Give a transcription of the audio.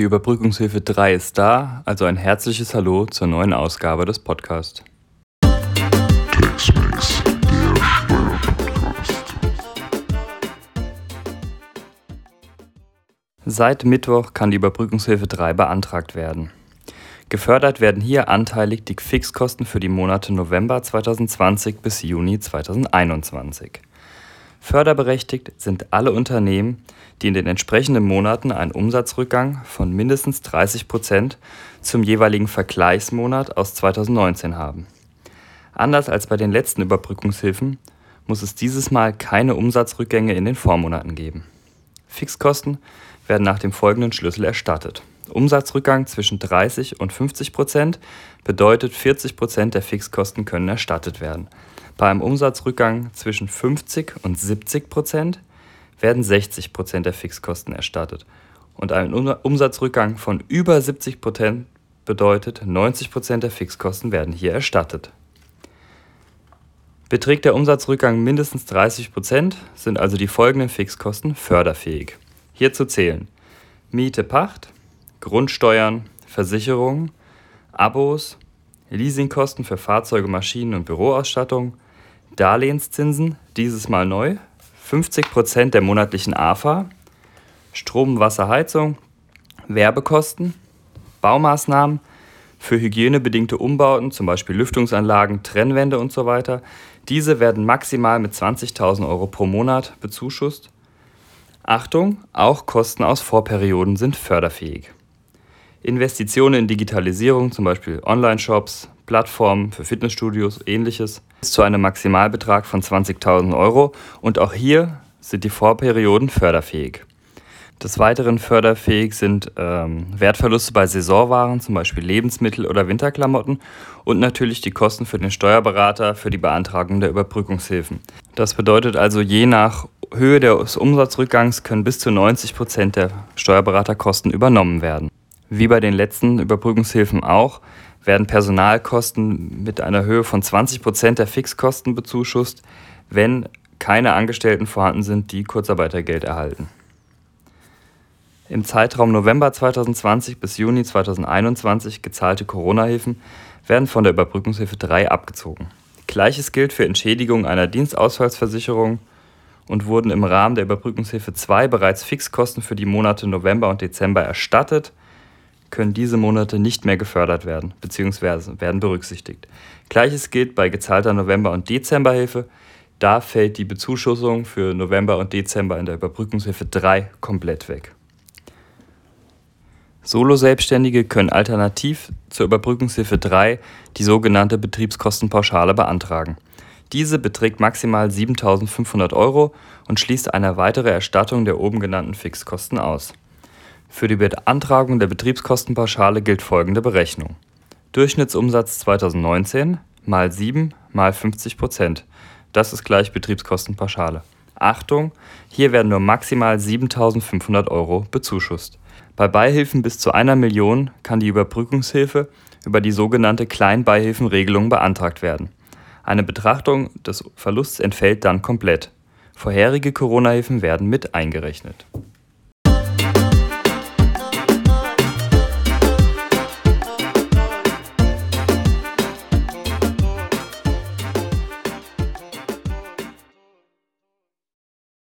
Die Überbrückungshilfe 3 ist da, also ein herzliches Hallo zur neuen Ausgabe des Podcasts. Seit Mittwoch kann die Überbrückungshilfe 3 beantragt werden. Gefördert werden hier anteilig die Fixkosten für die Monate November 2020 bis Juni 2021. Förderberechtigt sind alle Unternehmen, die in den entsprechenden Monaten einen Umsatzrückgang von mindestens 30 Prozent zum jeweiligen Vergleichsmonat aus 2019 haben. Anders als bei den letzten Überbrückungshilfen muss es dieses Mal keine Umsatzrückgänge in den Vormonaten geben. Fixkosten werden nach dem folgenden Schlüssel erstattet. Umsatzrückgang zwischen 30 und 50 Prozent bedeutet 40 Prozent der Fixkosten können erstattet werden. Bei einem Umsatzrückgang zwischen 50 und 70 Prozent werden 60 Prozent der Fixkosten erstattet. Und ein Umsatzrückgang von über 70 Prozent bedeutet 90 Prozent der Fixkosten werden hier erstattet. Beträgt der Umsatzrückgang mindestens 30 Prozent, sind also die folgenden Fixkosten förderfähig. Hierzu zählen Miete, Pacht, Grundsteuern, Versicherungen, Abos, Leasingkosten für Fahrzeuge, Maschinen und Büroausstattung, Darlehenszinsen, dieses Mal neu, 50% der monatlichen AFA, Strom, Wasser, Heizung, Werbekosten, Baumaßnahmen für hygienebedingte Umbauten, zum Beispiel Lüftungsanlagen, Trennwände und so weiter. Diese werden maximal mit 20.000 Euro pro Monat bezuschusst. Achtung, auch Kosten aus Vorperioden sind förderfähig. Investitionen in Digitalisierung, zum Beispiel Online-Shops, Plattformen für Fitnessstudios, ähnliches, bis zu einem Maximalbetrag von 20.000 Euro und auch hier sind die Vorperioden förderfähig. Des Weiteren förderfähig sind ähm, Wertverluste bei Saisonwaren, zum Beispiel Lebensmittel oder Winterklamotten und natürlich die Kosten für den Steuerberater für die Beantragung der Überbrückungshilfen. Das bedeutet also, je nach Höhe des Umsatzrückgangs können bis zu 90 Prozent der Steuerberaterkosten übernommen werden. Wie bei den letzten Überbrückungshilfen auch, werden Personalkosten mit einer Höhe von 20 Prozent der Fixkosten bezuschusst, wenn keine Angestellten vorhanden sind, die Kurzarbeitergeld erhalten. Im Zeitraum November 2020 bis Juni 2021 gezahlte Corona-Hilfen werden von der Überbrückungshilfe 3 abgezogen. Gleiches gilt für Entschädigungen einer Dienstausfallsversicherung und wurden im Rahmen der Überbrückungshilfe 2 bereits Fixkosten für die Monate November und Dezember erstattet können diese Monate nicht mehr gefördert werden bzw. werden berücksichtigt. Gleiches gilt bei gezahlter November- und Dezemberhilfe. Da fällt die Bezuschussung für November und Dezember in der Überbrückungshilfe 3 komplett weg. Solo-Selbstständige können alternativ zur Überbrückungshilfe 3 die sogenannte Betriebskostenpauschale beantragen. Diese beträgt maximal 7.500 Euro und schließt eine weitere Erstattung der oben genannten Fixkosten aus. Für die Beantragung der Betriebskostenpauschale gilt folgende Berechnung: Durchschnittsumsatz 2019 mal 7 mal 50 Prozent. Das ist gleich Betriebskostenpauschale. Achtung, hier werden nur maximal 7.500 Euro bezuschusst. Bei Beihilfen bis zu einer Million kann die Überbrückungshilfe über die sogenannte Kleinbeihilfenregelung beantragt werden. Eine Betrachtung des Verlusts entfällt dann komplett. Vorherige Corona-Hilfen werden mit eingerechnet.